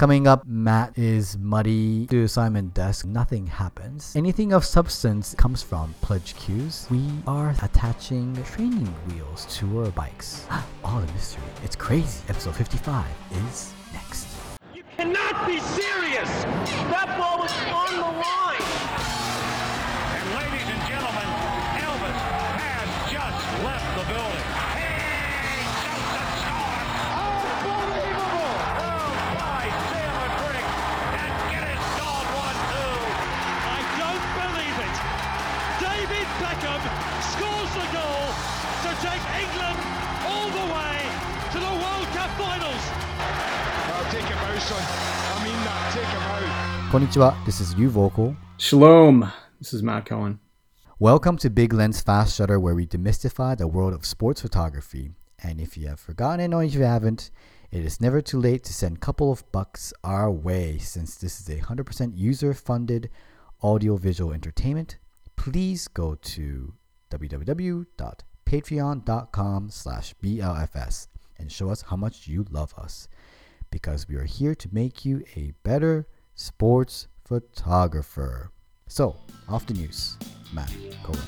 Coming up, Matt is muddy to assignment desk. Nothing happens. Anything of substance comes from pledge queues. We are attaching training wheels to our bikes. All the mystery. It's crazy. Episode 55 is next. You cannot be serious! That Konnichiwa, this is Yu Vocal. Shalom. This is Matt Cohen. Welcome to Big Lens Fast Shutter, where we demystify the world of sports photography. And if you have forgotten or if you haven't, it is never too late to send a couple of bucks our way since this is a 100% user funded audiovisual entertainment. Please go to www.patreon.com slash BLFS and show us how much you love us because we are here to make you a better sports photographer. So, off the news. Matt Cohen.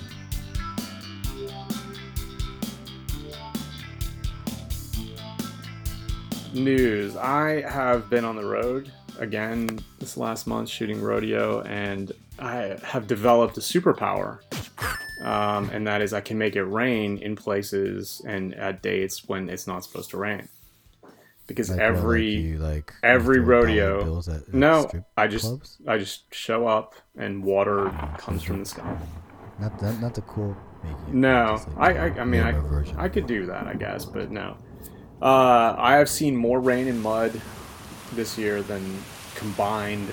News. I have been on the road again this last month shooting rodeo, and I have developed a superpower. Um, and that is I can make it rain in places and at dates when it's not supposed to rain. Because Like, what, like every you, like, every rodeo at- at no i just clubs? i just show up and water comes from the sky not that, not the cool making. no just like i the i, I mean version. I, I could do that i guess but no uh i have seen more rain and mud this year than combined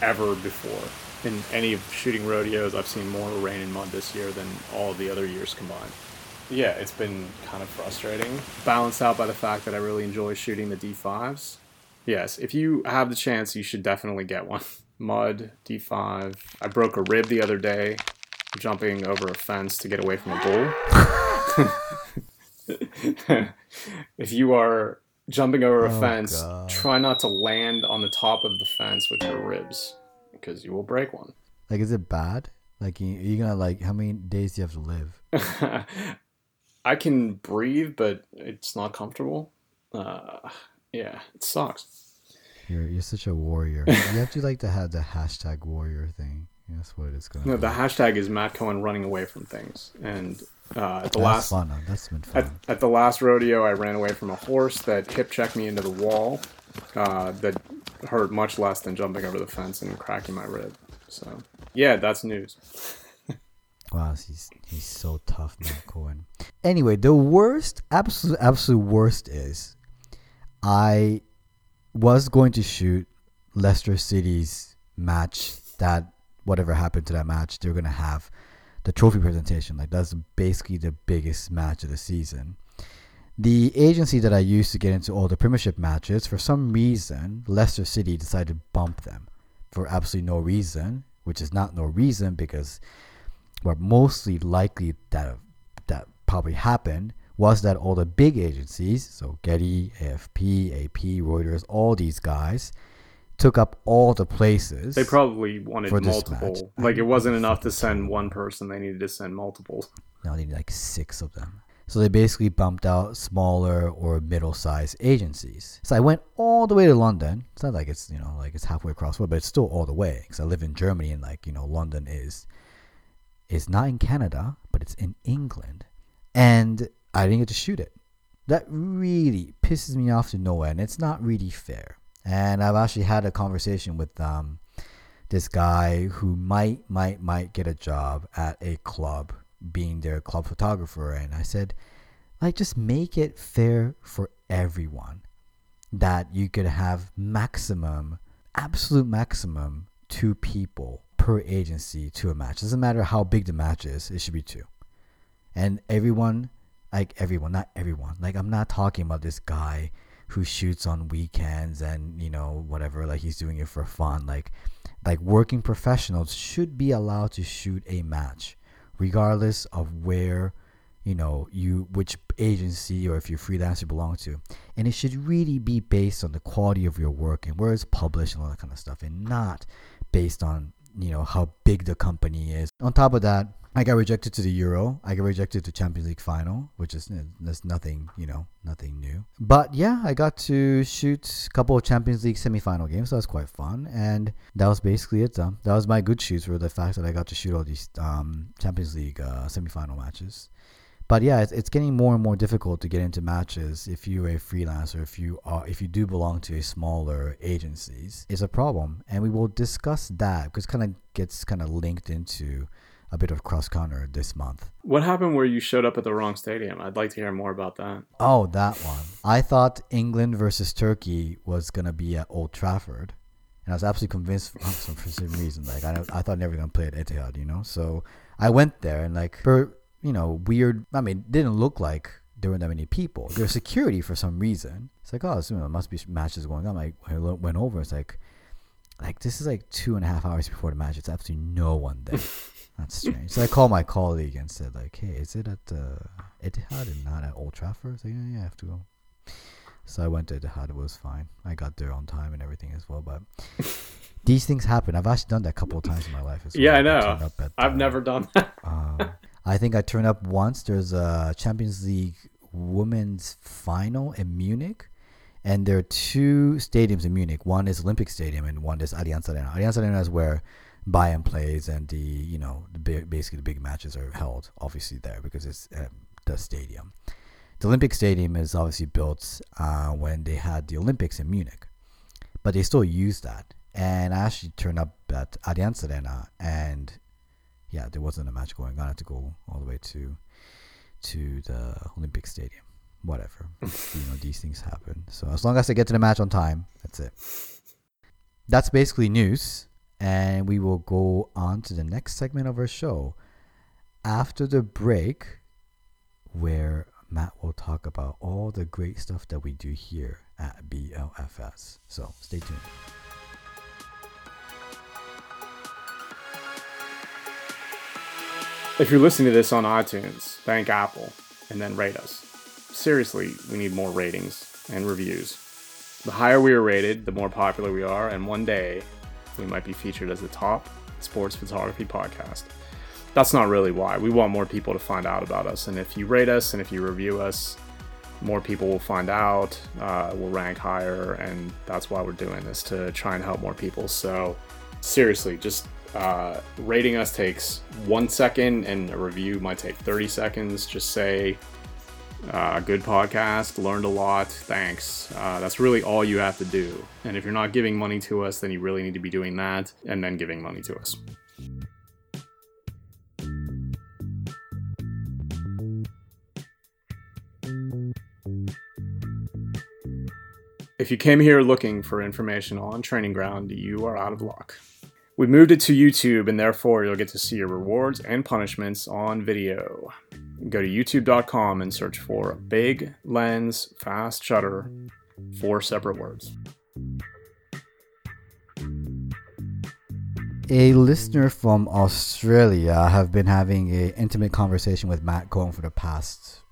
ever before in any of shooting rodeos i've seen more rain and mud this year than all the other years combined yeah it's been kind of frustrating balanced out by the fact that i really enjoy shooting the d5s Yes, if you have the chance, you should definitely get one. Mud, D5. I broke a rib the other day jumping over a fence to get away from a bull. if you are jumping over a Oh, fence, God. try not to land on the top of the fence with your ribs because you will break one. Like, is it bad? Like, you, you're gonna like how many days do you have to live? I can breathe, but it's not comfortable. Uh, yeah, it sucks. You're you're such a warrior. you have to like to have the hashtag warrior thing. That's what it's gonna. No, be. the hashtag is Matt Cohen running away from things. And uh, at the That's last fun. That's been fun. at, at the last rodeo, I ran away from a horse that hip checked me into the wall. Uh, that hurt much less than jumping over the fence and cracking my rib. So yeah, that's news. Wow, he's he's so tough, Matt Cohen. Anyway, the worst, absolute, absolute worst is, I was going to shoot Leicester City's match. That whatever happened to that match, they're gonna have the trophy presentation. Like that's basically the biggest match of the season. The agency that I used to get into all the Premiership matches, for some reason, Leicester City decided to bump them for absolutely no reason, which is not no reason because what mostly likely that probably happened was that all the big agencies, so Getty, AFP, AP, Reuters, all these guys, took up all the places. They probably wanted multiple. Like it wasn't enough to send one person; they needed to send multiples. now they need like six of them. So they basically bumped out smaller or middle-sized agencies. So I went all the way to London. It's not like it's you know like it's halfway across the world, but it's still all the way because I live in Germany and like you know London is is not in Canada, but it's in England, and I didn't get to shoot it. That really pisses me off to no end. It's not really fair. And I've actually had a conversation with um, this guy who might, might, might get a job at a club, being their club photographer. And I said, like, just make it fair for everyone that you could have maximum, absolute maximum, two people per agency to a match. Doesn't matter how big the match is, it should be two. And everyone, like everyone, not everyone, like I'm not talking about this guy who shoots on weekends and you know whatever, like he's doing it for fun. Like, like working professionals should be allowed to shoot a match, regardless of where you know you which agency or if you're freelancer belong to and it should really be based on the quality of your work and where it's published and all that kind of stuff and not based on you know how big the company is on top of that I got rejected to the Euro. I got rejected to Champions League final, which is there's nothing, you know, nothing new. But yeah, I got to shoot a couple of Champions League semifinal games. So that was quite fun, and that was basically it. That was my good shoots for the fact that I got to shoot all these um, Champions League uh, semifinal matches. But yeah, it's, it's getting more and more difficult to get into matches if you're a freelancer, if you are, if you do belong to a smaller agencies. It's a problem, and we will discuss that because kind of gets kind of linked into a bit of cross counter this month. What happened where you showed up at the wrong stadium? I'd like to hear more about that. Oh, that one. I thought England versus Turkey was gonna be at Old Trafford, and I was absolutely convinced for some, for some reason. Like I, I thought never gonna play at Etihad, you know. So I went there, and like for you know weird. I mean, didn't look like there weren't that many people. There was security for some reason. It's like oh, so there must be matches going on. Like I went over, it's like like this is like two and a half hours before the match. It's absolutely no one there. That's strange. so I called my colleague and said, like, hey, is it at uh, Etihad and not at Old Trafford? So, yeah, yeah, I have to go. So I went to Etihad. It was fine. I got there on time and everything as well. But these things happen. I've actually done that a couple of times in my life as well. Yeah, I know. At, I've uh, never done that. uh, I think I turned up once. There's a Champions League women's final in Munich. And there are two stadiums in Munich. One is Olympic Stadium and one is Allianz Arena. Allianz Arena is where Bayern plays and the you know the big, basically the big matches are held obviously there because it's um, the stadium. The Olympic Stadium is obviously built uh, when they had the Olympics in Munich, but they still use that. And I actually turned up at Allianz Arena, and yeah, there wasn't a match going on. I had to go all the way to to the Olympic Stadium. Whatever, you know, these things happen. So as long as I get to the match on time, that's it. That's basically news and we will go on to the next segment of our show after the break, where Matt will talk about all the great stuff that we do here at BLFS. So stay tuned. If you're listening to this on iTunes, thank Apple and then rate us. Seriously, we need more ratings and reviews. The higher we are rated, the more popular we are, and one day we might be featured as the top sports photography podcast. That's not really why. We want more people to find out about us. And if you rate us and if you review us, more people will find out, uh, will rank higher. And that's why we're doing this to try and help more people. So, seriously, just uh, rating us takes one second and a review might take 30 seconds. Just say, uh, good podcast, learned a lot, thanks. Uh, that's really all you have to do. And if you're not giving money to us, then you really need to be doing that and then giving money to us. If you came here looking for information on Training Ground, you are out of luck. We moved it to YouTube, and therefore you'll get to see your rewards and punishments on video go to youtube.com and search for big lens fast shutter four separate words. A listener from australia. Have been having an intimate conversation with matt cohen for the past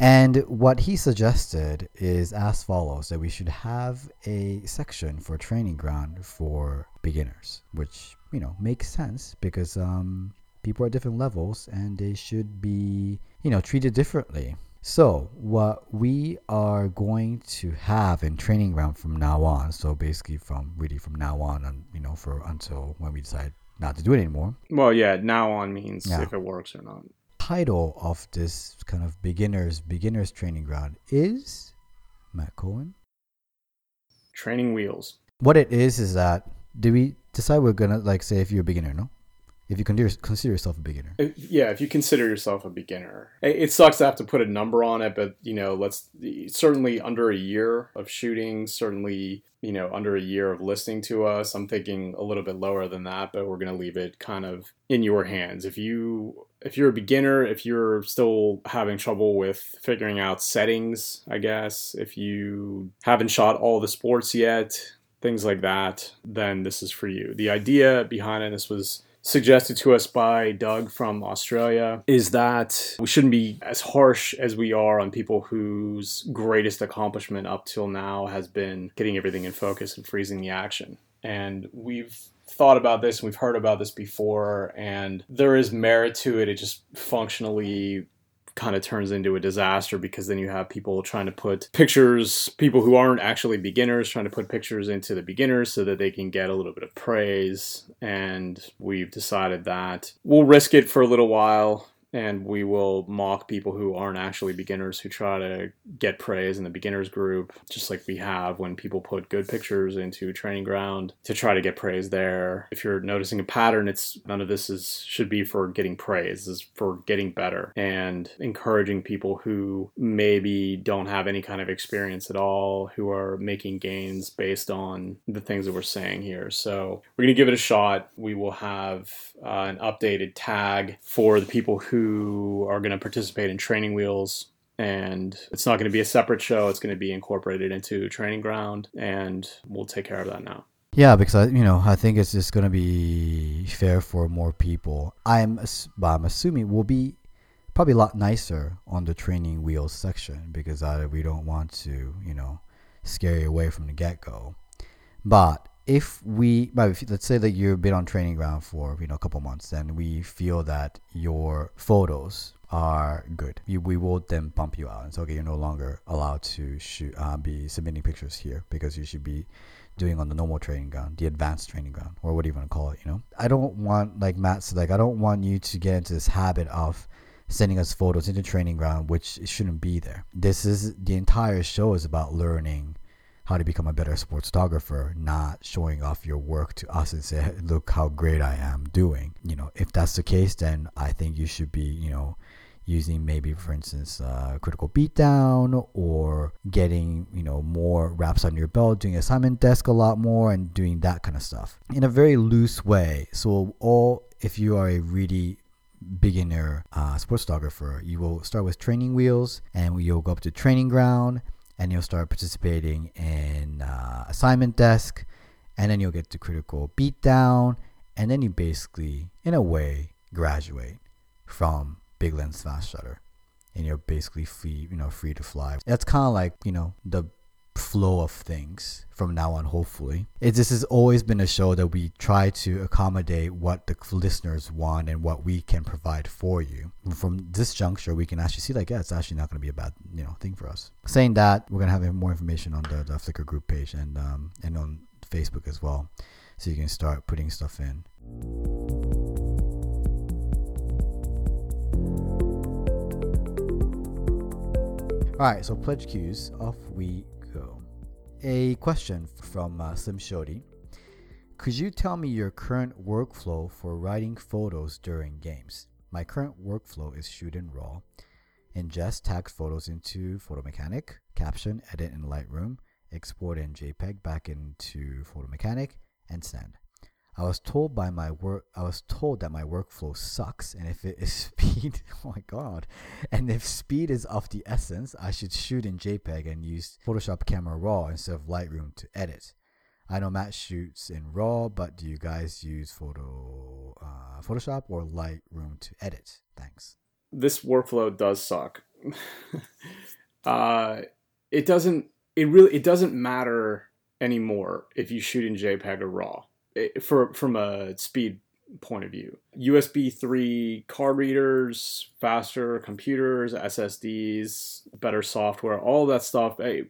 and what he suggested is as follows that we should have a section for training ground for beginners which you know makes sense because um people are at different levels and they should be, you know, treated differently. So, what we are going to have in training ground from now on, so basically from really from now on, and you know, for until when we decide not to do it anymore. Well, yeah, now on means yeah. if it works or not. Title of this kind of beginners beginners training ground is Matt Cohen. Training wheels. What it is is that do we decide we're gonna like say if you're a beginner, no? If you consider consider yourself a beginner. Yeah, if you consider yourself a beginner, it sucks to have to put a number on it, but you know, let's certainly under a year of shooting, certainly you know under a year of listening to us. I'm thinking a little bit lower than that, but we're gonna leave it kind of in your hands. If you if you're a beginner, if you're still having trouble with figuring out settings, I guess, if you haven't shot all the sports yet, things like that, then this is for you. The idea behind it, this was suggested to us by Doug from Australia is that we shouldn't be as harsh as we are on people whose greatest accomplishment up till now has been getting everything in focus and freezing the action. And we've thought about this and we've heard about this before and there is merit to it it just functionally kind of turns into a disaster because then you have people trying to put pictures, people who aren't actually beginners, trying to put pictures into the beginners so that they can get a little bit of praise. And we've decided that we'll risk it for a little while and we will mock people who aren't actually beginners who try to get praise in the beginners group just like we have when people put good pictures into training ground to try to get praise there. If you're noticing a pattern it's none of this is should be for getting praise is for getting better and encouraging people who maybe don't have any kind of experience at all who are making gains based on the things that we're saying here. So we're going to give it a shot. We will have uh, an updated tag for the people who are going to participate in training wheels and it's not going to be a separate show it's going to be incorporated into training ground and we'll take care of that now Yeah, because I, you know, I think it's just gonna be fair for more people. I'm, I'm assuming we'll be probably a lot nicer on the training wheels section because I, we don't want to, you know, scare you away from the get go. But if we, if, let's say that you've been on training ground for you know a couple months, and we feel that your photos are good, we will then bump you out and say, okay, you're no longer allowed to shoot, uh, be submitting pictures here because you should be doing on the normal training ground, the advanced training ground, or what do you want to call it? You know, I don't want like Matt said, like I don't want you to get into this habit of sending us photos into training ground, which shouldn't be there. This is the entire show is about learning how to become a better sports photographer, not showing off your work to us and say, look how great I am doing. You know, if that's the case, then I think you should be, you know, using maybe, for instance, uh, critical beatdown or getting, you know, more wraps on your belt, doing assignment desk a lot more and doing that kind of stuff in a very loose way. So all, if you are a really beginner uh, sports photographer, you will start with training wheels and you'll go up to training ground and you'll start participating in uh, assignment desk and then you'll get to critical beatdown and then you basically in a way graduate from big lens fast shutter. And you're basically free you know free to fly. That's kind of like you know the flow of things from now on hopefully. It this has always been a show that we try to accommodate what the listeners want and what we can provide for you. From this juncture we can actually see like yeah it's actually not going to be a bad you know thing for us. Saying that we're going to have more information on the, the flickr group page and um and on facebook as well. So you can start putting stuff in. All right so pledge cues off we a question from uh, Slim Shody. Could you tell me your current workflow for writing photos during games? My current workflow is shoot in RAW, ingest tag photos into Photo Mechanic, caption, edit in Lightroom, export in JPEG back into Photo Mechanic, and send. I was told by my work I was told that my workflow sucks and if it is speed oh my god and if speed is of the essence I should shoot in JPEG and use Photoshop Camera Raw instead of Lightroom to edit. I know Matt shoots in RAW, but do you guys use photo uh, Photoshop or Lightroom to edit? Thanks. this workflow does suck. uh, it doesn't. It really. It doesn't matter anymore if you shoot in JPEG or RAW. It, for from a speed point of view, USB three card readers, faster computers, SSDs, better software, all that stuff. Hey,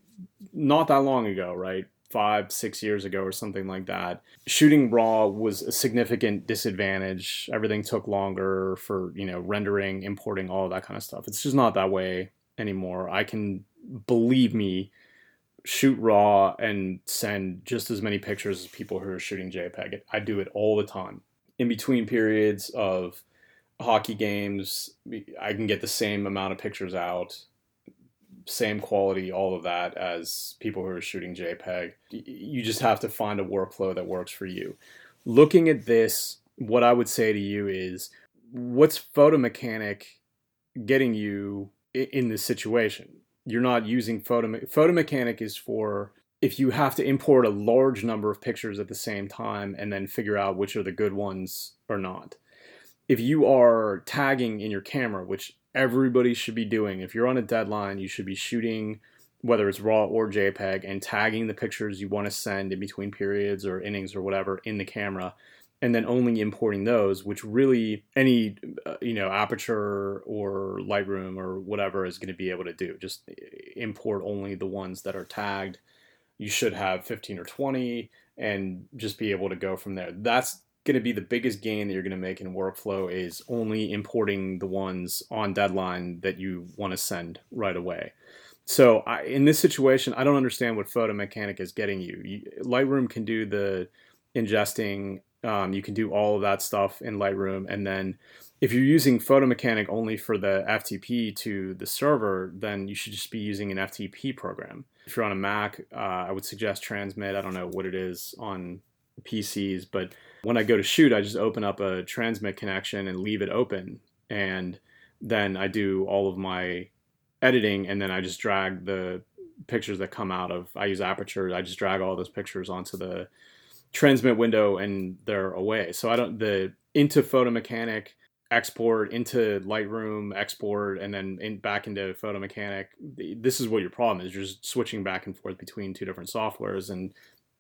not that long ago, right? Five, six years ago, or something like that. Shooting RAW was a significant disadvantage. Everything took longer for you know rendering, importing, all that kind of stuff. It's just not that way anymore. I can believe me shoot raw and send just as many pictures as people who are shooting JPEG. I do it all the time. In between periods of hockey games, I can get the same amount of pictures out, same quality, all of that as people who are shooting JPEG. You just have to find a workflow that works for you. Looking at this, what I would say to you is what's photo mechanic getting you in this situation? You're not using photo photo mechanic is for if you have to import a large number of pictures at the same time and then figure out which are the good ones or not. If you are tagging in your camera, which everybody should be doing, if you're on a deadline, you should be shooting whether it's raw or JPEG and tagging the pictures you want to send in between periods or innings or whatever in the camera and then only importing those which really any uh, you know aperture or lightroom or whatever is going to be able to do just import only the ones that are tagged you should have 15 or 20 and just be able to go from there that's going to be the biggest gain that you're going to make in workflow is only importing the ones on deadline that you want to send right away so I, in this situation, I don't understand what Photo Mechanic is getting you. you Lightroom can do the ingesting. Um, you can do all of that stuff in Lightroom, and then if you're using Photo Mechanic only for the FTP to the server, then you should just be using an FTP program. If you're on a Mac, uh, I would suggest Transmit. I don't know what it is on PCs, but when I go to shoot, I just open up a Transmit connection and leave it open, and then I do all of my editing and then I just drag the pictures that come out of I use aperture I just drag all those pictures onto the transmit window and they're away. So I don't the into photo mechanic export into Lightroom export and then in, back into photo mechanic this is what your problem is. You're just switching back and forth between two different softwares and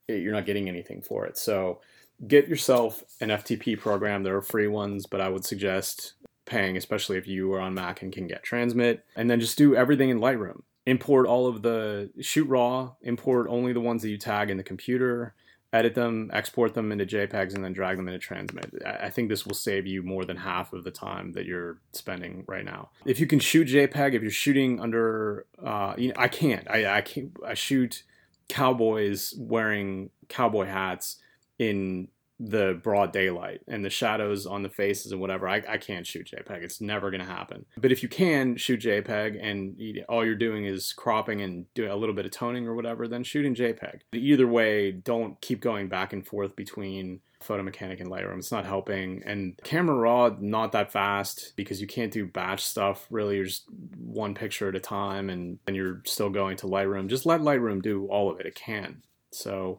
you're not getting anything for it. So get yourself an FTP program. There are free ones but I would suggest paying, especially if you are on Mac and can get transmit. And then just do everything in Lightroom. Import all of the shoot raw, import only the ones that you tag in the computer, edit them, export them into JPEGs, and then drag them into transmit. I think this will save you more than half of the time that you're spending right now. If you can shoot JPEG, if you're shooting under, uh, you know, I can't. I, I can't. I shoot cowboys wearing cowboy hats in the broad daylight and the shadows on the faces and whatever, I, I can't shoot JPEG. It's never going to happen. But if you can shoot JPEG and all you're doing is cropping and doing a little bit of toning or whatever, then shooting JPEG. Either way, don't keep going back and forth between photo mechanic and lightroom it's not helping and camera raw not that fast because you can't do batch stuff really you're just one picture at a time and then you're still going to lightroom just let lightroom do all of it it can so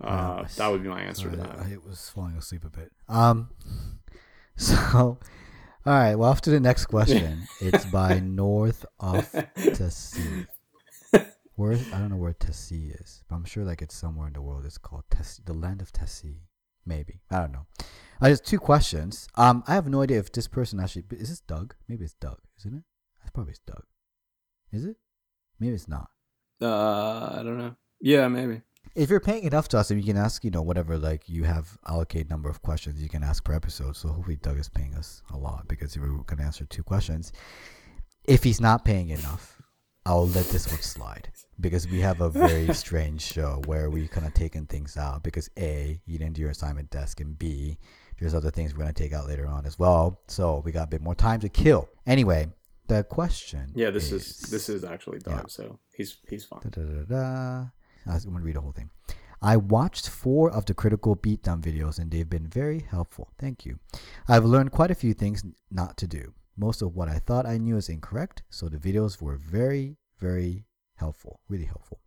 uh, that would be my answer Sorry, to that. I was falling asleep a bit. Um, so, all right. Well, after the next question, it's by North of Tessie. Where I don't know where Tessie is, but I'm sure like it's somewhere in the world. It's called Tessie, the land of Tessie. Maybe I don't know. I just two questions. Um, I have no idea if this person actually is this Doug. Maybe it's Doug, isn't it? That's probably it's Doug. Is it? Maybe it's not. Uh, I don't know. Yeah, maybe. If you're paying enough to us, you can ask, you know, whatever, like you have allocate number of questions you can ask per episode. So hopefully Doug is paying us a lot because we're going to answer two questions. If he's not paying enough, I'll let this one slide because we have a very strange show where we kind of taken things out because A, you didn't do your assignment desk, and B, there's other things we're going to take out later on as well. So we got a bit more time to kill. Anyway, the question. Yeah, this is, is this is actually Doug, yeah. so he's he's fine. Da, da, da, I'm going to read the whole thing. I watched four of the critical beatdown videos and they've been very helpful. Thank you. I've learned quite a few things not to do. Most of what I thought I knew is incorrect, so the videos were very, very helpful, really helpful.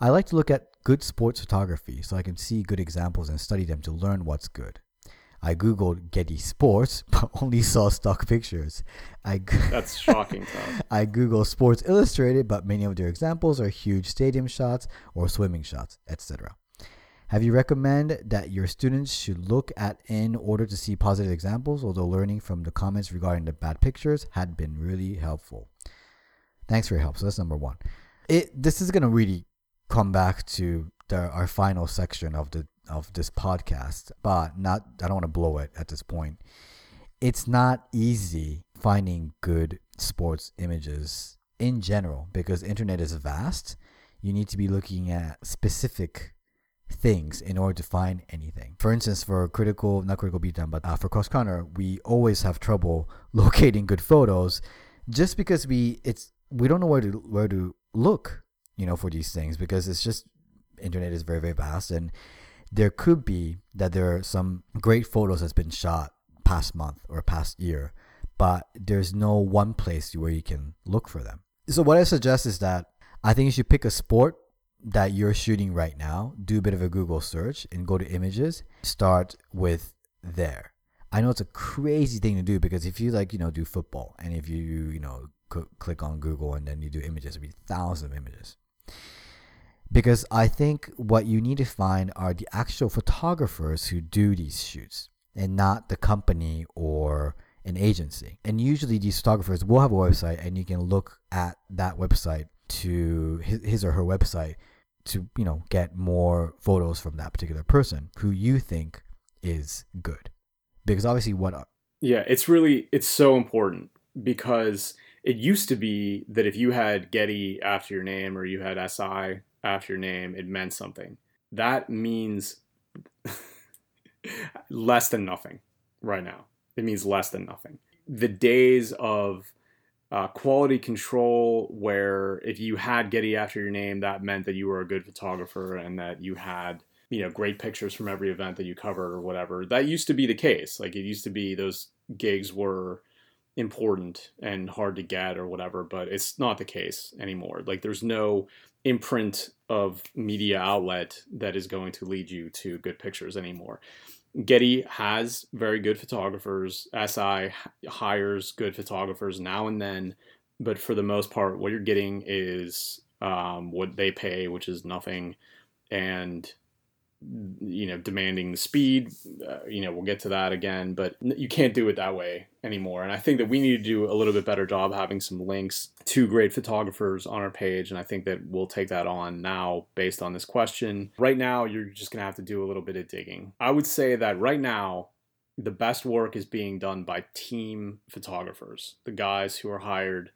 I like to look at good sports photography so I can see good examples and study them to learn what's good. I googled Getty Sports, but only saw stock pictures. I That's shocking. Tough. I googled Sports Illustrated, but many of their examples are huge stadium shots or swimming shots, etc. Have you recommend that your students should look at in order to see positive examples? Although learning from the comments regarding the bad pictures had been really helpful. Thanks for your help. So that's number one. It this is gonna really come back to the, our final section of the of this podcast, but not I don't want to blow it at this point. It's not easy finding good sports images in general because internet is vast. You need to be looking at specific things in order to find anything. For instance, for critical, not critical beatdown, but uh, for cross counter, we always have trouble locating good photos, just because we it's we don't know where to where to look, you know, for these things because it's just internet is very very vast and there could be that there are some great photos that's been shot past month or past year, but there's no one place where you can look for them. So what I suggest is that I think you should pick a sport that you're shooting right now, do a bit of a Google search and go to images. Start with there. I know it's a crazy thing to do because if you like, you know, do football and if you, you know, cl- click on Google and then you do images, it'll be thousands of images. Because I think what you need to find are the actual photographers who do these shoots and not the company or an agency. And usually these photographers will have a website and you can look at that website to his, or her website to, you know, get more photos from that particular person who you think is good. Because obviously what Yeah, it's really it's so important because it used to be that if you had Getty after your name or you had SI after your name, it meant something. That means less than nothing right now. It means less than nothing. The days of uh, quality control, where if you had Getty after your name, that meant that you were a good photographer and that you had you know great pictures from every event that you covered or whatever. That used to be the case. Like it used to be those gigs were important and hard to get or whatever, but it's not the case anymore. Like there's no imprint of media outlet that is going to lead you to good pictures anymore. Getty has very good photographers. SI hires good photographers now and then, but for the most part, what you're getting is um, what they pay, which is nothing, and you know demanding the speed. Uh, you know we'll get to that again but you can't do it that way anymore. And i think that we need to do a little bit better job having some links to great photographers on our page and i think that we'll take that on now based on this question. Right now you're just going to have to do a little bit of digging. I would say that right now the best work is being done by team photographers the guys who are hired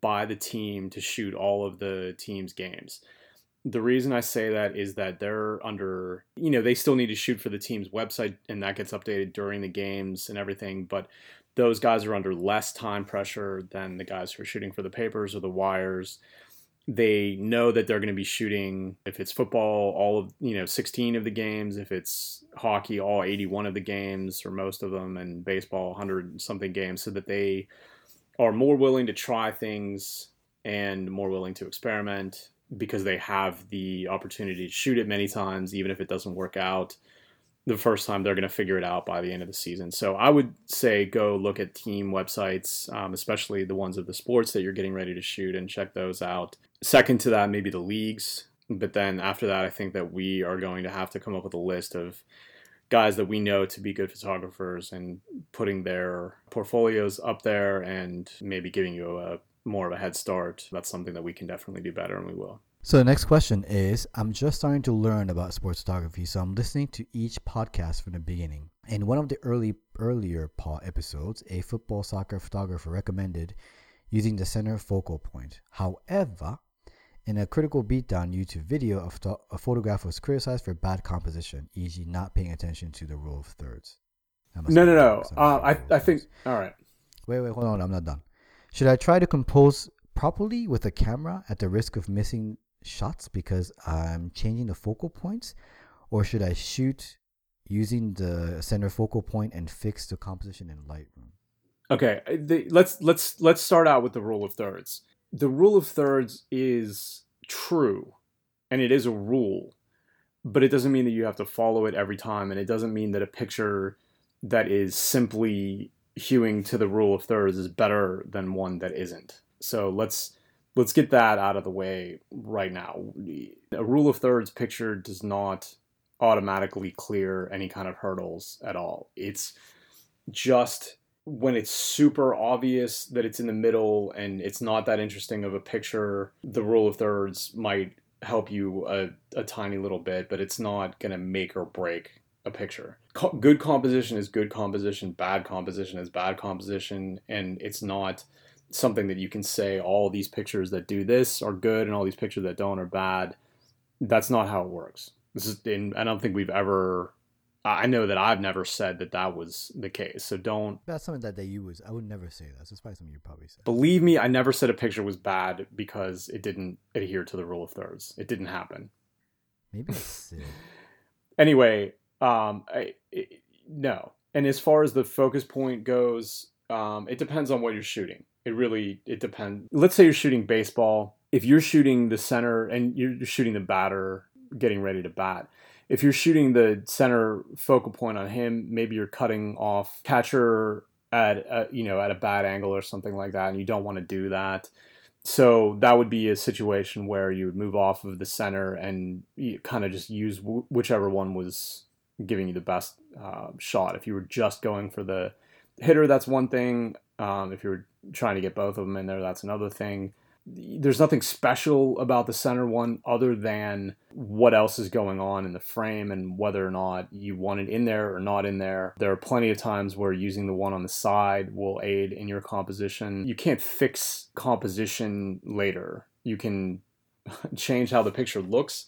by the team to shoot all of the team's games the reason I say that is that they're under, you know, they still need to shoot for the team's website and that gets updated during the games and everything, but those guys are under less time pressure than the guys who are shooting for the papers or the wires. They know that they're going to be shooting, if it's football, all of, you know, 16 of the games, if it's hockey, all 81 of the games or most of them, and baseball, 100 something games, so that they are more willing to try things and more willing to experiment because they have the opportunity to shoot it many times, even if it doesn't work out the first time, they're going to figure it out by the end of the season. So I would say go look at team websites, um, especially the ones of the sports that you're getting ready to shoot, and check those out. Second to that, maybe the leagues. But then after that, I think that we are going to have to come up with a list of guys that we know to be good photographers and putting their portfolios up there and maybe giving you a more of a head start. That's something that we can definitely do better, and we will. So the next question is I'm just starting to learn about sports photography, so I'm listening to each podcast from the beginning. In one of the early earlier pod episodes, a football soccer photographer recommended using the center focal point. However, in a critical beatdown YouTube video, a, a photograph was criticized for bad composition, e.g., not paying attention to the rule of thirds. No, no, no. Uh, I, I think, all right. Wait, wait, hold on. I'm not done. Should I try to compose properly with a camera at the risk of missing shots because I'm changing the focal points? Or should I shoot using the center focal point and fix the composition in Lightroom? Okay, the, let's let's let's start out with the rule of thirds. The rule of thirds is true, and it is a rule, but it doesn't mean that you have to follow it every time, and it doesn't mean that a picture that is simply hewing to the rule of thirds is better than one that isn't. So let's let's get that out of the way right now. A rule of thirds picture does not automatically clear any kind of hurdles at all. It's just when it's super obvious that it's in the middle and it's not that interesting of a picture, the rule of thirds might help you a, a tiny little bit, but it's not going to make or break a picture. Co- good composition is good composition, bad composition is bad composition, and it's not something that you can say all these pictures that do this are good and all these pictures that don't are bad. That's not how it works. This is, and I don't think we've ever. I know that I've never said that that was the case. So don't That's something that they use. I would never say that. So it's probably something you probably say. believe me. I never said a picture was bad because it didn't adhere to the rule of thirds. It didn't happen. Maybe anyway, um, I, it, no. And as far as the focus point goes, um, it depends on what you're shooting. It really it depends. Let's say you're shooting baseball. if you're shooting the center and you're shooting the batter getting ready to bat, if you're shooting the center focal point on him, maybe you're cutting off catcher at a, you know at a bad angle or something like that, and you don't want to do that. So that would be a situation where you would move off of the center and kind of just use w- whichever one was giving you the best uh, shot. If you were just going for the hitter, that's one thing. Um, if you were trying to get both of them in there, that's another thing there's nothing special about the center one other than what else is going on in the frame and whether or not you want it in there or not in there. There are plenty of times where using the one on the side will aid in your composition. You can't fix composition later. You can change how the picture looks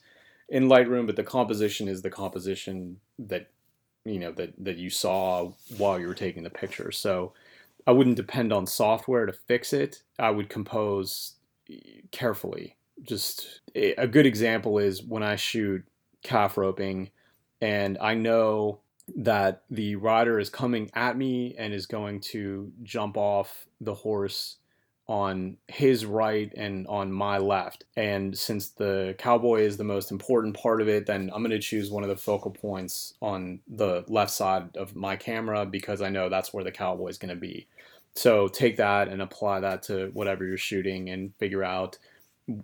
in Lightroom, but the composition is the composition that you know that that you saw while you were taking the picture. So I wouldn't depend on software to fix it. I would compose eh, carefully. Just eh, a good example is when I shoot calf roping and I know that the rider is coming at me and is going to jump off the horse on his right and on my left. And since the cowboy is the most important part of it, then I'm going to choose one of the focal points on the left side of my camera because I know that's where the cowboy is going to be. So take that and apply that to whatever you're shooting and figure out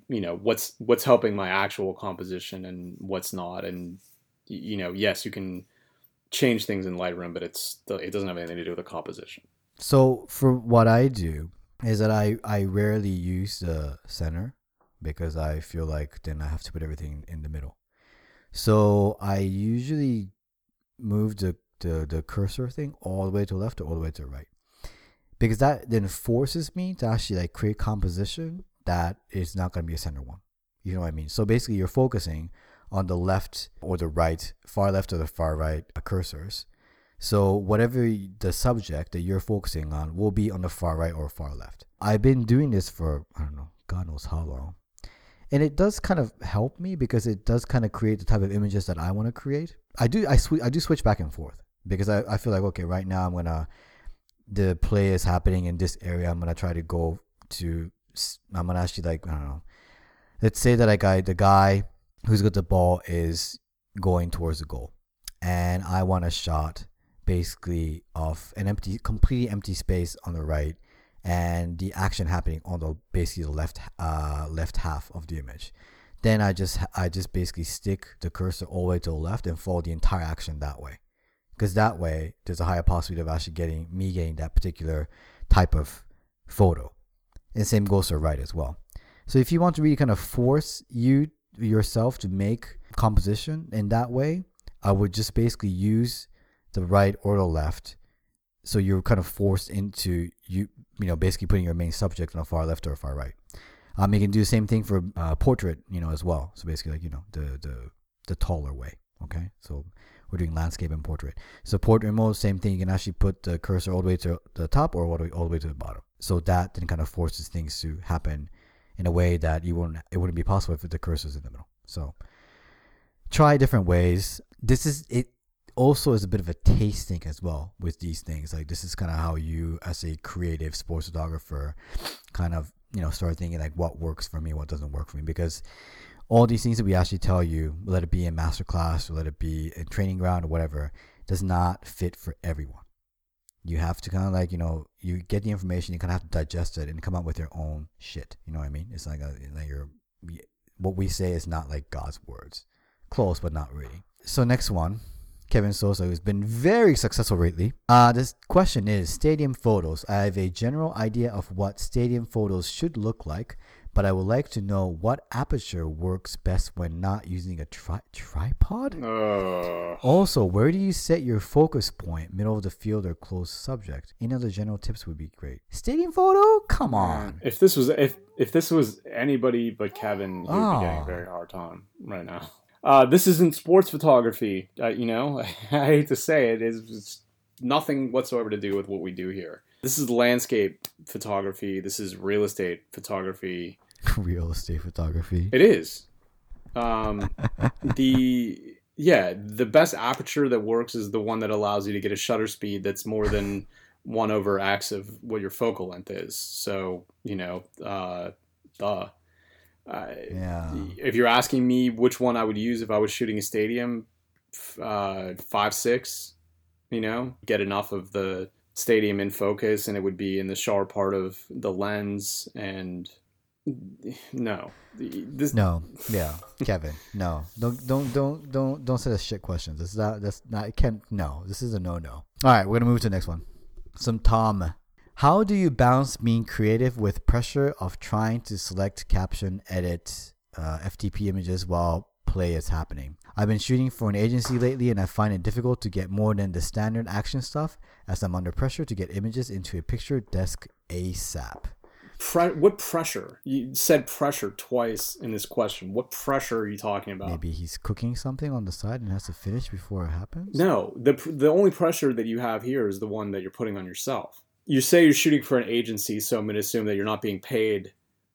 you know what's what's helping my actual composition and what's not and you know yes you can change things in lightroom but it's it doesn't have anything to do with the composition so for what i do is that i i rarely use the center because i feel like then i have to put everything in the middle so i usually move the the, the cursor thing all the way to the left or all the way to the right because that then forces me to actually like create composition that is not going to be a center one. You know what I mean? So basically, you're focusing on the left or the right, far left or the far right cursors. So whatever the subject that you're focusing on will be on the far right or far left. I've been doing this for I don't know, God knows how long. And it does kind of help me because it does kind of create the type of images that I want to create. I do I sw- I do switch back and forth because I, I feel like okay, right now I'm gonna the play is happening in this area, I'm gonna try to go to. I'm gonna actually like I don't know. Let's say that I got the guy who's got the ball is going towards the goal, and I want a shot basically of an empty, completely empty space on the right, and the action happening on the basically the left uh left half of the image. Then I just I just basically stick the cursor all the way to the left and follow the entire action that way because that way there's a higher possibility of actually getting me getting that particular type of photo. And same goes to right as well. So if you want to really kind of force you yourself to make composition in that way, I would just basically use the right or the left. So you're kind of forced into you you know basically putting your main subject on the far left or a far right. Um, you can do the same thing for uh, portrait, you know, as well. So basically, like you know, the the the taller way. Okay, so we're doing landscape and portrait. So portrait mode, same thing. You can actually put the cursor all the way to the top or all the way, all the way to the bottom. So that then kind of forces things to happen in a way that you wouldn't it wouldn't be possible if the cursor is in the middle. So try different ways. This is it also is a bit of a tasting as well with these things. Like this is kind of how you as a creative sports photographer kind of, you know, start thinking like what works for me, what doesn't work for me because all these things that we actually tell you, let it be in masterclass or let it be in training ground or whatever, does not fit for everyone. You have to kind of like, you know, you get the information, you kind of have to digest it and come up with your own shit. You know what I mean? It's like, a, like your, what we say is not like God's words. Close, but not really. So next one, Kevin Sosa, who's been very successful lately. Uh, this question is stadium photos. I have a general idea of what stadium photos should look like, but I would like to know what aperture works best when not using a tri- tripod. Uh, Also, where do you set your focus point, middle of the field or close subject? Any other general tips would be great. Stadium photo? Come on. if this was if if this was anybody but Kevin, he would be getting Oh. a very hard time right now. Uh, this isn't sports photography. Uh, you know, I hate to say it, it's, it's nothing whatsoever to do with what we do here. This is landscape photography. This is real estate photography. Real estate photography. It is. Um, the yeah, the best aperture that works is the one that allows you to get a shutter speed that's more than one over x of what your focal length is. So you know, uh, duh. Uh, Yeah. If you're asking me which one I would use if I was shooting a stadium, uh, five six, you know, get enough of the stadium in focus, and it would be in the sharp part of the lens. And no, this No, yeah, Kevin. No, don't don't don't don't don't say the shit questions. This is not that's not it can't. No, this is a no no. All right, we're gonna move to the next one. Some Tom. How do you balance being creative with pressure of trying to select, caption, edit uh, FTP images while play is happening? I've been shooting for an agency lately, and I find it difficult to get more than the standard action stuff, as I'm under pressure to get images into a picture desk ASAP. pre- what pressure? You said pressure twice in this question. What pressure are you talking about? Maybe he's cooking something on the side and has to finish before it happens. No, the the only pressure that you have here is the one that you're putting on yourself. You say you're shooting for an agency, so I'm going to assume that you're not being paid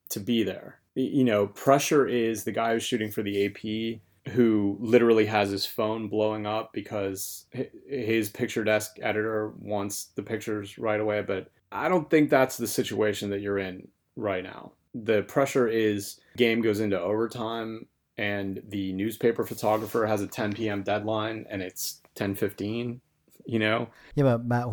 to be there. You know, pressure is the guy who's shooting for the AP who literally has his phone blowing up because his picture desk editor wants the pictures right away. But I don't think that's the situation that you're in right now. The pressure is game goes into overtime and the newspaper photographer has a 10 p.m. deadline and it's 10:15. You know, Yeah, but Matt.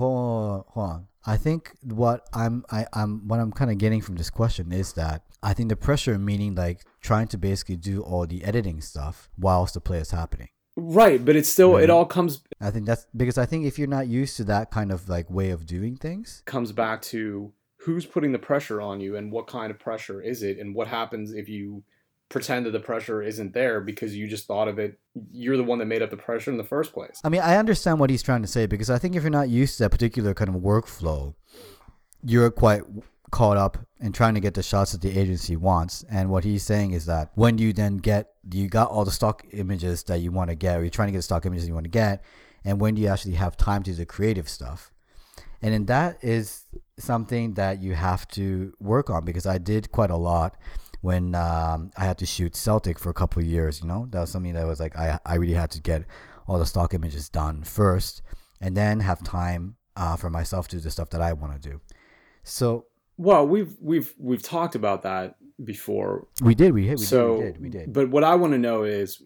I think what I'm, I, I'm, what I'm kind of getting from this question is that I think the pressure, meaning like trying to basically do all the editing stuff whilst the play is happening. right? But it's still it all comes I think that's because I think if you're not used to that kind of like way of doing things, comes back to who's putting the pressure on you and what kind of pressure is it and what happens if you pretend that the pressure isn't there because you just thought of it you're the one that made up the pressure in the first place I mean, I understand what he's trying to say because I think if you're not used to that particular kind of workflow, you're quite caught up in trying to get the shots that the agency wants. And what he's saying is that when you then get, you got all the stock images that you want to get, or you're trying to get the stock images you want to get, and when do you actually have time to do the creative stuff? And then that is something that you have to work on because I did quite a lot when um, I had to shoot Celtic for a couple of years. You know, that was something that was like I I really had to get all the stock images done first, and then have time uh, for myself to do the stuff that I want to do. So well we've we've we've talked about that before we did, we, we, so did, we did, we did. but what i want to know is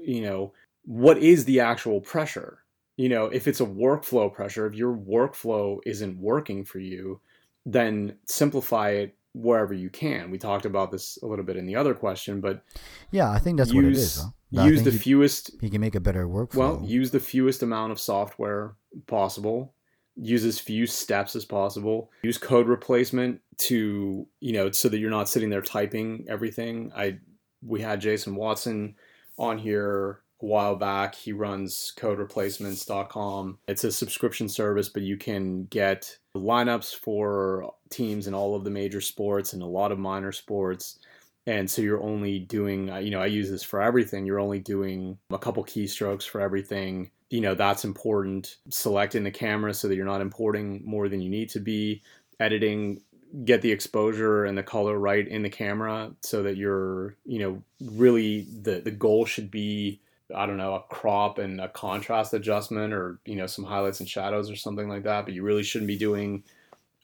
you know what is the actual pressure you know if it's a workflow pressure if your workflow isn't working for you then simplify it wherever you can we talked about this a little bit in the other question but yeah, I think that's what it is. use Though. Use the he, fewest he can make a better workflow. well use the fewest amount of software possible use as few steps as possible use code replacement to you know so that you're not sitting there typing everything i we had jason watson on here a while back he runs codereplacements.com it's a subscription service but you can get lineups for teams in all of the major sports and a lot of minor sports. And so you're only doing uh, you know i use this for everything. You're only doing a couple keystrokes for everything. You know that's important. Selecting the camera so that you're not importing more than you need to be. Editing get the exposure and the color right in the camera so that you're you know really the the goal should be i don't know a crop and a contrast adjustment or you know some highlights and shadows or something like that but you really shouldn't be doing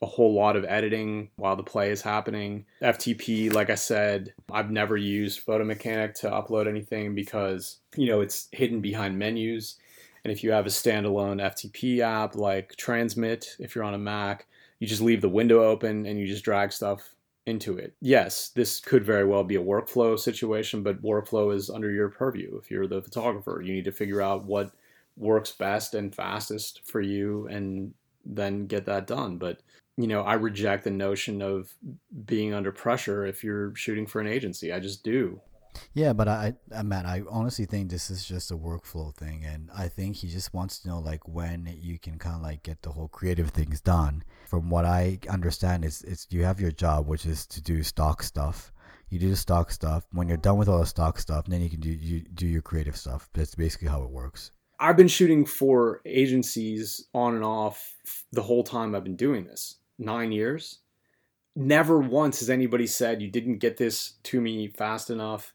a whole lot of editing while the play is happening. FTP, like I said, I've never used Photo Mechanic to upload anything because, you know, it's hidden behind menus. And if you have a standalone FTP app like Transmit, if you're on a Mac, you just leave the window open and you just drag stuff into it. Yes, this could very well be a workflow situation, but workflow is under your purview. If you're the photographer, you need to figure out what works best and fastest for you and then get that done. But you know, I reject the notion of being under pressure if you're shooting for an agency. I just do. Yeah, but I, I, Matt, I honestly think this is just a workflow thing, and I think he just wants to know like when you can kind of like get the whole creative things done. From what I understand, is it's you have your job, which is to do stock stuff. You do the stock stuff. When you're done with all the stock stuff, then you can do you do your creative stuff. That's basically how it works. I've been shooting for agencies on and off the whole time I've been doing this. Nine years. Never once has anybody said you didn't get this to me fast enough.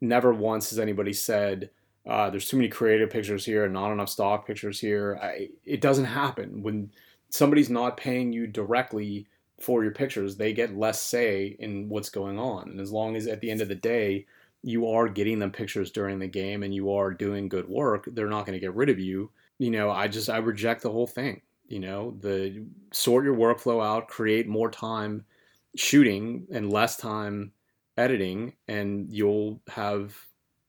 Never once has anybody said uh, there's too many creative pictures here and not enough stock pictures here. I, it doesn't happen when somebody's not paying you directly for your pictures, they get less say in what's going on. And as long as at the end of the day, you are getting them pictures during the game and you are doing good work, they're not going to get rid of you. You know, I just, I reject the whole thing. You know, the sort your workflow out, create more time shooting and less time editing, and you'll have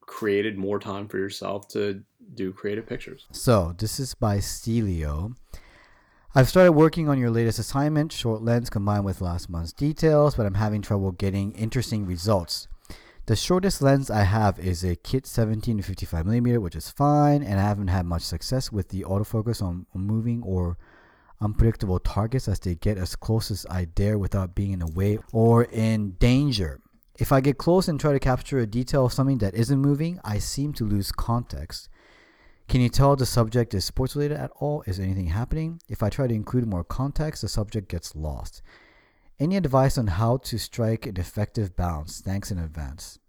created more time for yourself to do creative pictures. So this is by Stelio. I've started working on your latest assignment, short lens combined with last month's details, but I'm having trouble getting interesting results. The shortest lens I have is a kit 17 to 55 millimeter, which is fine, and I haven't had much success with the autofocus on moving or unpredictable targets as they get as close as I dare without being in the way or in danger. If I get close and try to capture a detail of something that isn't moving, I seem to lose context. Can you tell the subject is sports related at all? Is anything happening? If I try to include more context, the subject gets lost. Any advice on how to strike an effective balance? Thanks in advance.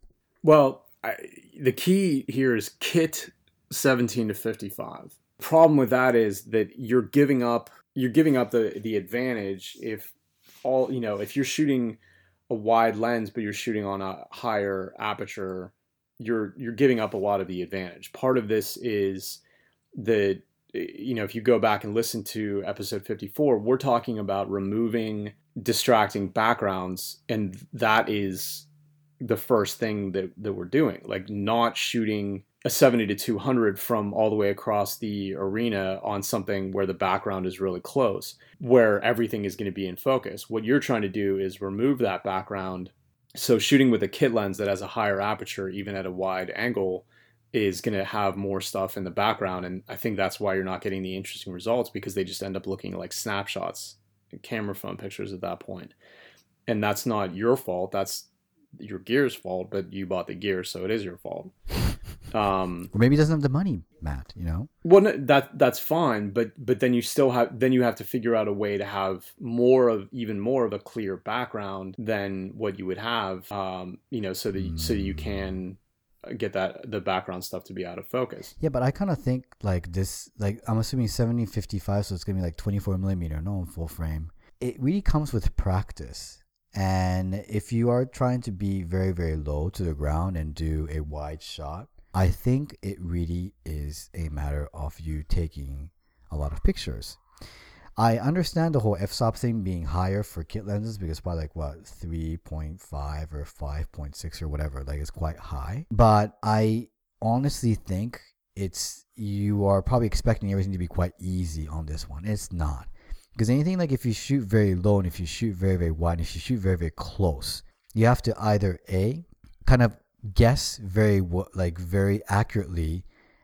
Well, I, the key here is kit 17 to 55. Problem with that is that you're giving up you're giving up the the advantage if all you know if you're shooting a wide lens but you're shooting on a higher aperture you're you're giving up a lot of the advantage. Part of this is that you know if you go back and listen to episode 54 we're talking about removing distracting backgrounds and that is the first thing that, that we're doing like not shooting a 70 to 200 from all the way across the arena on something where the background is really close, where everything is going to be in focus. What you're trying to do is remove that background. So, shooting with a kit lens that has a higher aperture, even at a wide angle, is going to have more stuff in the background. And I think that's why you're not getting the interesting results because they just end up looking like snapshots, camera phone pictures at that point. And that's not your fault. That's your gear's fault, but you bought the gear, so it is your fault. Um, Or maybe he doesn't have the money, Matt, you know? well, no, that that's fine, but but then you still have then you have to figure out a way to have more of even more of a clear background than what you would have, um, you know, so that so that you can get that the background stuff to be out of focus. Yeah, but I kind of think like this, like I'm assuming 70 55, so it's gonna be like 24 millimeter, no full frame. It really comes with practice. And if you are trying to be very, very low to the ground and do a wide shot, I think it really is a matter of you taking a lot of pictures. I understand the whole f-stop thing being higher for kit lenses because probably like what 3.5 or 5.6 or whatever like it's quite high. But i honestly think it's you are probably expecting everything to be quite easy on this one. It's not because anything like if you shoot very low and if you shoot very very wide and if you shoot very very close you have to either a kind of guess very like very accurately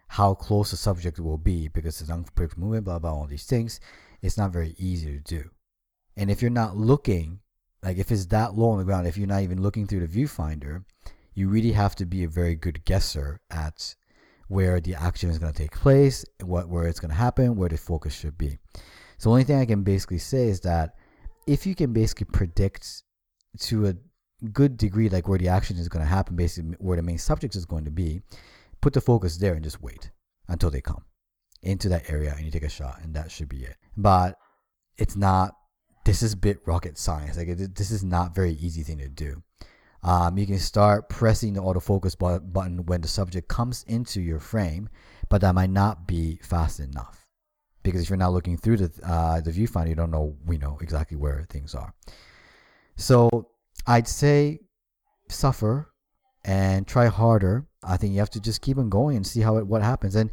how close the subject will be because it's unpredictable movement blah blah all these things. It's not very easy to do. And if you're not looking like if it's that low on the ground if you're not even looking through the viewfinder you really have to be a very good guesser at where the action is going to take place what where it's going to happen where the focus should be so the only thing i can basically say is that if you can basically predict to a good degree like where the action is going to happen basically where the main subject is going to be put the focus there and just wait until they come into that area and you take a shot and that should be it. But it's not this is bit rocket science. Like it, this is not very easy thing to do. Um, you can start pressing the autofocus bu- button when the subject comes into your frame but that might not be fast enough because if you're not looking through the uh, the viewfinder you don't know we know exactly where things are so I'd say suffer and try harder. I think you have to just keep on going and see how it what happens. And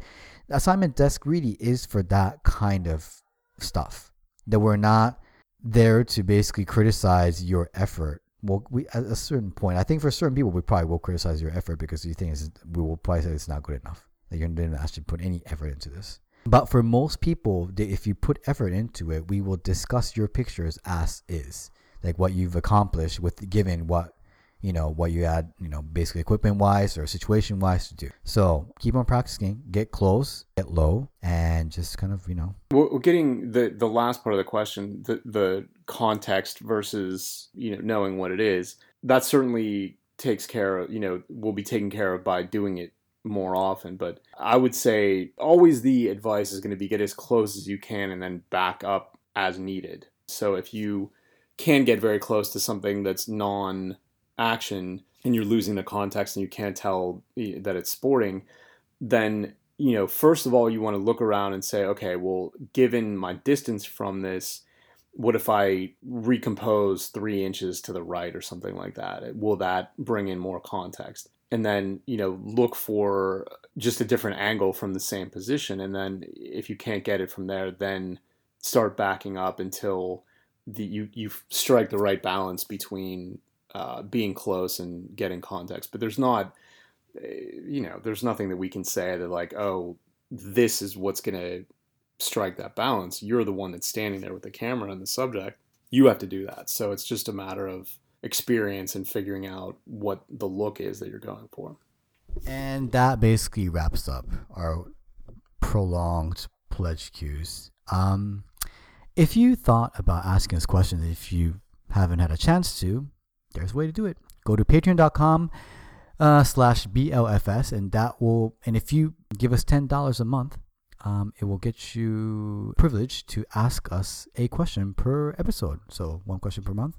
assignment desk really is for that kind of stuff. That we're not there to basically criticize your effort. Well, we at a certain point, I think for certain people, we probably will criticize your effort because you think we will probably say it's not good enough. That you didn't actually put any effort into this. But for most people, if you put effort into it, we will discuss your pictures as is, like what you've accomplished with given what you know what you had, you know, basically equipment wise or situation wise to do. So keep on practicing, get close, get low, and just kind of you know We're getting the the last part of the question, the the context versus you know knowing what it is. That certainly takes care of you know will be taken care of by doing it more often. But I would say always the advice is going to be get as close as you can and then back up as needed. So if you can get very close to something that's non action and you're losing the context and you can't tell eh, that it's sporting, then you know, first of all, you want to look around and say, okay, well, given my distance from this, what if I recompose three inches to the right or something like that? Will that bring in more context? And then, you know, look for just a different angle from the same position. And then if you can't get it from there, then start backing up until the, you, you strike the right balance between uh, being close and getting context. But there's not, eh, you know, there's nothing that we can say that like, oh, this is what's going to strike that balance. You're the one that's standing there with the camera and the subject. You have to do that. So it's just a matter of experience and figuring out what the look is that you're going for. And that basically wraps up our prolonged pledge cues. Um, if you thought about asking us questions, if you haven't had a chance to, there's a way to do it. Go to patreon.com uh, slash BLFS, and that will, and if you give us $10 a month, um, it will get you privilege to ask us a question per episode. So one question per month,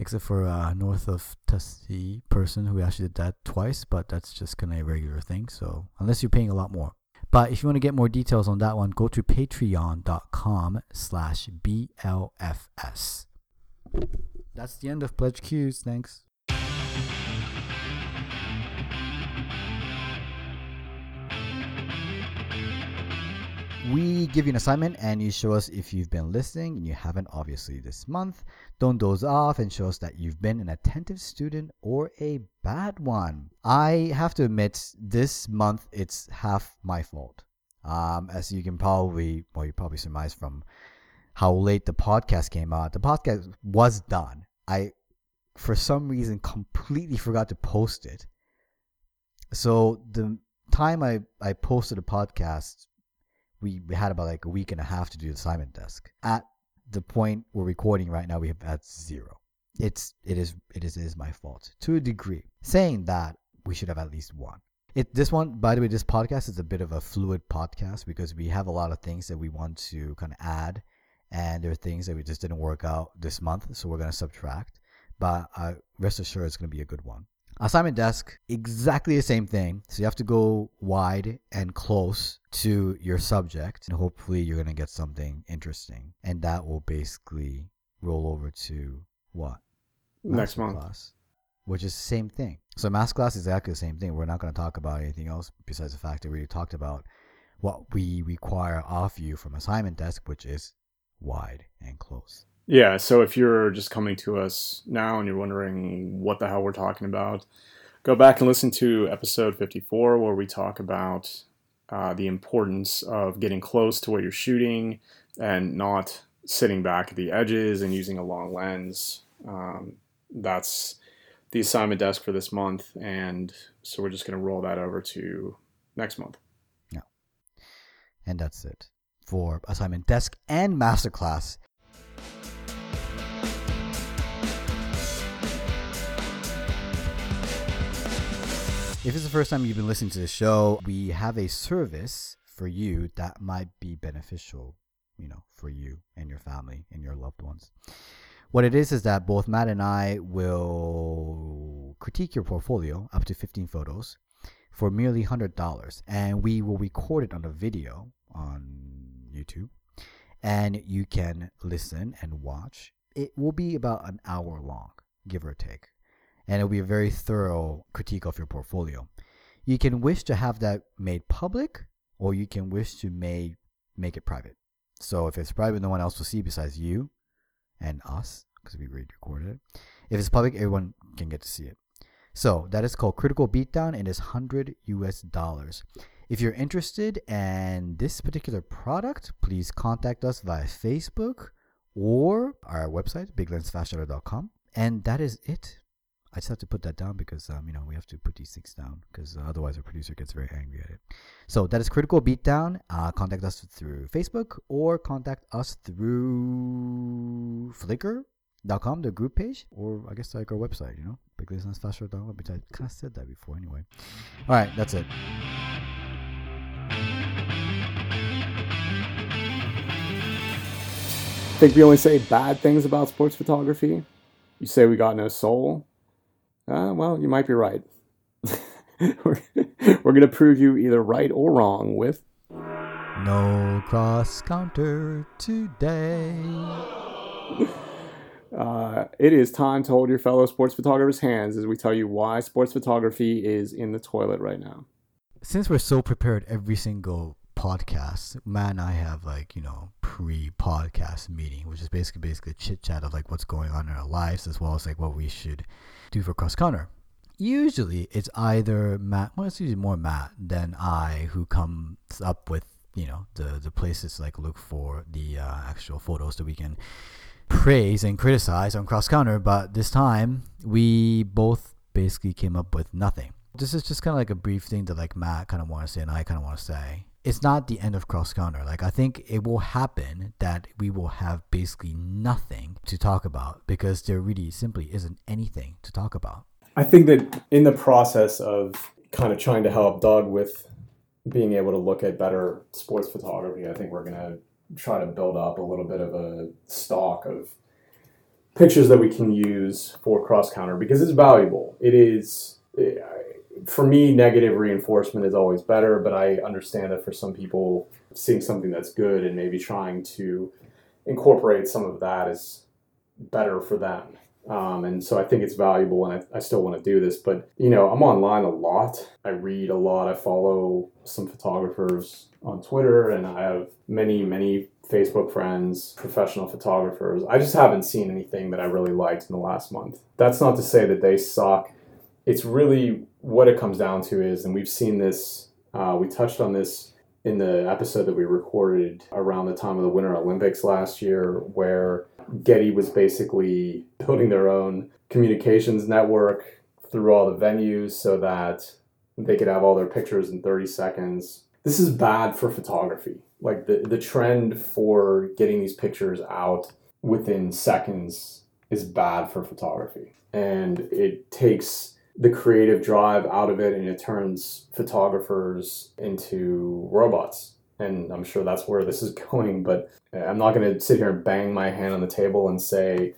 except for uh, north of Tussie person who actually did that twice, but that's just kind of a regular thing. So unless you're paying a lot more. But if you want to get more details on that one, go to patreon.com slash BLFS. That's the end of Pledge Cues. Thanks. We give you an assignment and you show us if you've been listening and you haven't obviously this month. Don't doze off and show us that you've been an attentive student or a bad one. I have to admit this month it's half my fault. Um, as you can probably well you probably surmise from how late the podcast came out the podcast was done. I for some reason completely forgot to post it. So the time i i posted a podcast we, had about like a week and a half to do the assignment desk. At the point we're recording right now, we have at zero. It's it is it is it is my fault to a degree. Saying that, we should have at least one. It this one, by the way, this podcast is a bit of a fluid podcast because we have a lot of things that we want to kind of add, and there are things that we just didn't work out this month, so we're gonna subtract. But uh, rest assured, it's gonna be a good one. Assignment desk, exactly the same thing. So you have to go wide and close to your subject, and hopefully you're going to get something interesting. And that will basically roll over to what? Next month. Class, which is the same thing. So masterclass is exactly the same thing. We're not going to talk about anything else besides the fact that we talked about what we require of you from assignment desk, which is wide and close. Yeah, so if you're just coming to us now and you're wondering what the hell we're talking about, go back and listen to episode 54 where we talk about uh, the importance of getting close to what you're shooting and not sitting back at the edges and using a long lens. Um, that's the assignment desk for this month, and so we're just going to roll that over to next month. Yeah, and that's it for assignment desk and masterclass. If it's the first time you've been listening to the show, we have a service for you that might be beneficial, you know, for you and your family and your loved ones. What it is is that both Matt and I will critique your portfolio up to 15 photos for merely $100 and we will record it on a video on YouTube and you can listen and watch. It will be about an hour long, give or take and it'll be a very thorough critique of your portfolio. You can wish to have that made public, or you can wish to make make it private. So if it's private, no one else will see besides you and us, because we recorded it. If it's public, everyone can get to see it. So that is called Critical Beatdown and is 100 US dollars. If you're interested in this particular product, please contact us via Facebook or our website, biglensfastshutter.com. And that is it I just have to put that down because um, you know we have to put these things down because uh, otherwise our producer gets very angry at it. So that is critical beatdown. Uh, contact us through Facebook or contact us through Flickr.com, the group page, or I guess like our website. You know, biglensfastshutter.com. Which I kind of said that before anyway. All right, that's it. Think we only say bad things about sports photography? You say we got no soul? Uh, well, you might be right. we're going to prove you either right or wrong with No cross counter today. Uh, it is time to hold your fellow sports photographers' hands as we tell you why sports photography is in the toilet right now. Since we're so prepared every single podcast, Matt and I have like, you know, pre podcast meeting, which is basically basically chit chat of like what's going on in our lives as well as like what we should do for cross counter. Usually it's either Matt well it's usually more Matt than I who comes up with, you know, the the places like look for the uh, actual photos that we can praise and criticize on cross counter, but this time we both basically came up with nothing. This is just kind of like a brief thing that like Matt kind of want to say and I kind of want to say. It's not the end of cross counter. Like I think it will happen that we will have basically nothing to talk about because there really simply isn't anything to talk about. I think that in the process of kind of trying to help Doug with being able to look at better sports photography, I think we're to try to build up a little bit of a stock of pictures that we can use for cross counter because it's valuable. It is, for me, negative reinforcement is always better, but I understand that for some people, seeing something that's good and maybe trying to incorporate some of that is better for them. Um, and so I think it's valuable, and I, I still want to do this. But you know, I'm online a lot. I read a lot. I follow some photographers on Twitter, and I have many, many Facebook friends, professional photographers. I just haven't seen anything that I really liked in the last month. That's not to say that they suck. It's really what it comes down to is, and we've seen this. Uh, we touched on this in the episode that we recorded around the time of the Winter Olympics last year, where Getty was basically building their own communications network through all the venues so that they could have all their pictures in 30 seconds. This is bad for photography. Like the, the trend for getting these pictures out within seconds is bad for photography. And it takes the creative drive out of it and it turns photographers into robots and I'm sure that's where this is going. But I'm not going to sit here and bang my hand on the table and say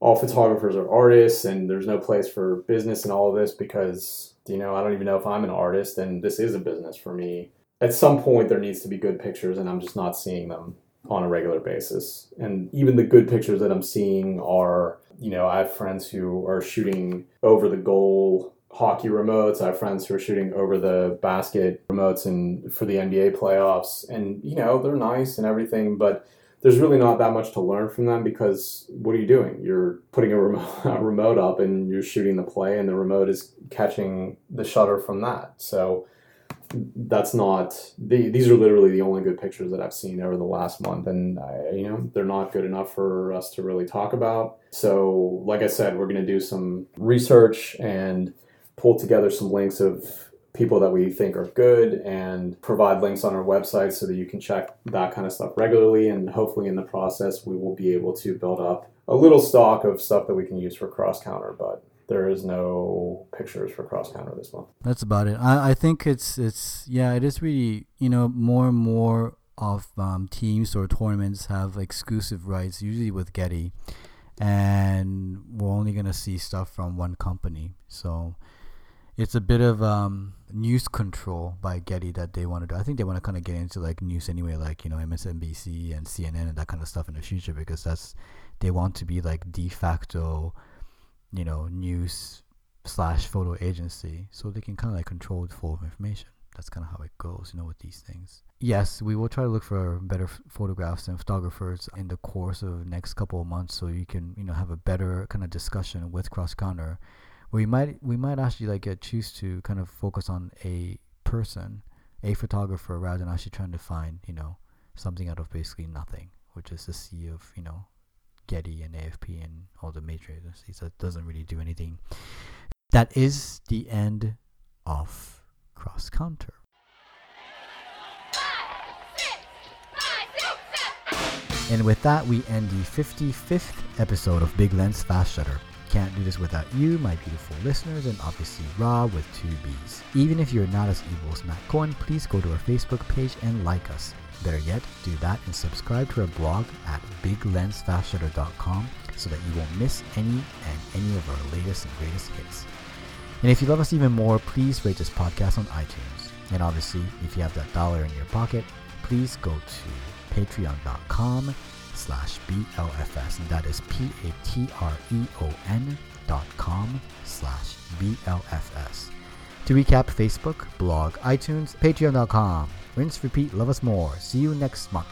all photographers are artists and there's no place for business and all of this because you know I don't even know if I'm an artist and this is a business for me. At some point, there needs to be good pictures, and I'm just not seeing them on a regular basis. And even the good pictures that I'm seeing are, you know, I have friends who are shooting over the goal hockey remotes. I have friends who are shooting over the basket remotes and for the NBA playoffs. And, you know, they're nice and everything, but there's really not that much to learn from them because what are you doing? You're putting a remote, a remote up and you're shooting the play, and the remote is catching the shutter from that. So that's not the, these are literally the only good pictures that I've seen over the last month, and I, you know they're not good enough for us to really talk about. So, like I said, we're going to do some research and pull together some links of people that we think are good and provide links on our website so that you can check that kind of stuff regularly. And hopefully, in the process, we will be able to build up a little stock of stuff that we can use for cross counter. But there is no pictures for cross counter this month. That's about it. I, I think it's it's yeah, it is really you know more and more of um, teams or tournaments have exclusive rights, usually with Getty, and we're only gonna see stuff from one company. So it's a bit of um, news control by Getty that they want to do. I think they want to kind of get into like news anyway, like you know MSNBC and CNN and that kind of stuff in the future because that's they want to be like de facto, you know, news slash photo agency, so they can kind of like control the flow of information. That's kind of how it goes, you know, with these things. Yes, we will try to look for better photographs and photographers in the course of the next couple of months, so you can you know have a better kind of discussion with Cross Counter we might we might actually like choose to kind of focus on a person, a photographer, rather than actually trying to find you know something out of basically nothing, which is the sea of you know Getty and AFP and all the major agencies that doesn't really do anything. That is the end of Cross Counter. And with that, we end the 55th episode of Big Lens Fast Shutter. can't do this without you, my beautiful listeners, and obviously Rob with two B's. Even if you're not as evil as Matt Cohen, please go to our Facebook page and like us. Better yet, do that and subscribe to our blog at biglensfastshutter.com so that you won't miss any and any of our latest and greatest hits. And if you love us even more, please rate this podcast on iTunes. And obviously, if you have that dollar in your pocket, please go to patreon.com slash BLFS. And that is P-A-T-R-E-O-N dot com slash BLFS. To recap, Facebook, blog, iTunes, patreon.com. Rinse, repeat, love us more. See you next month.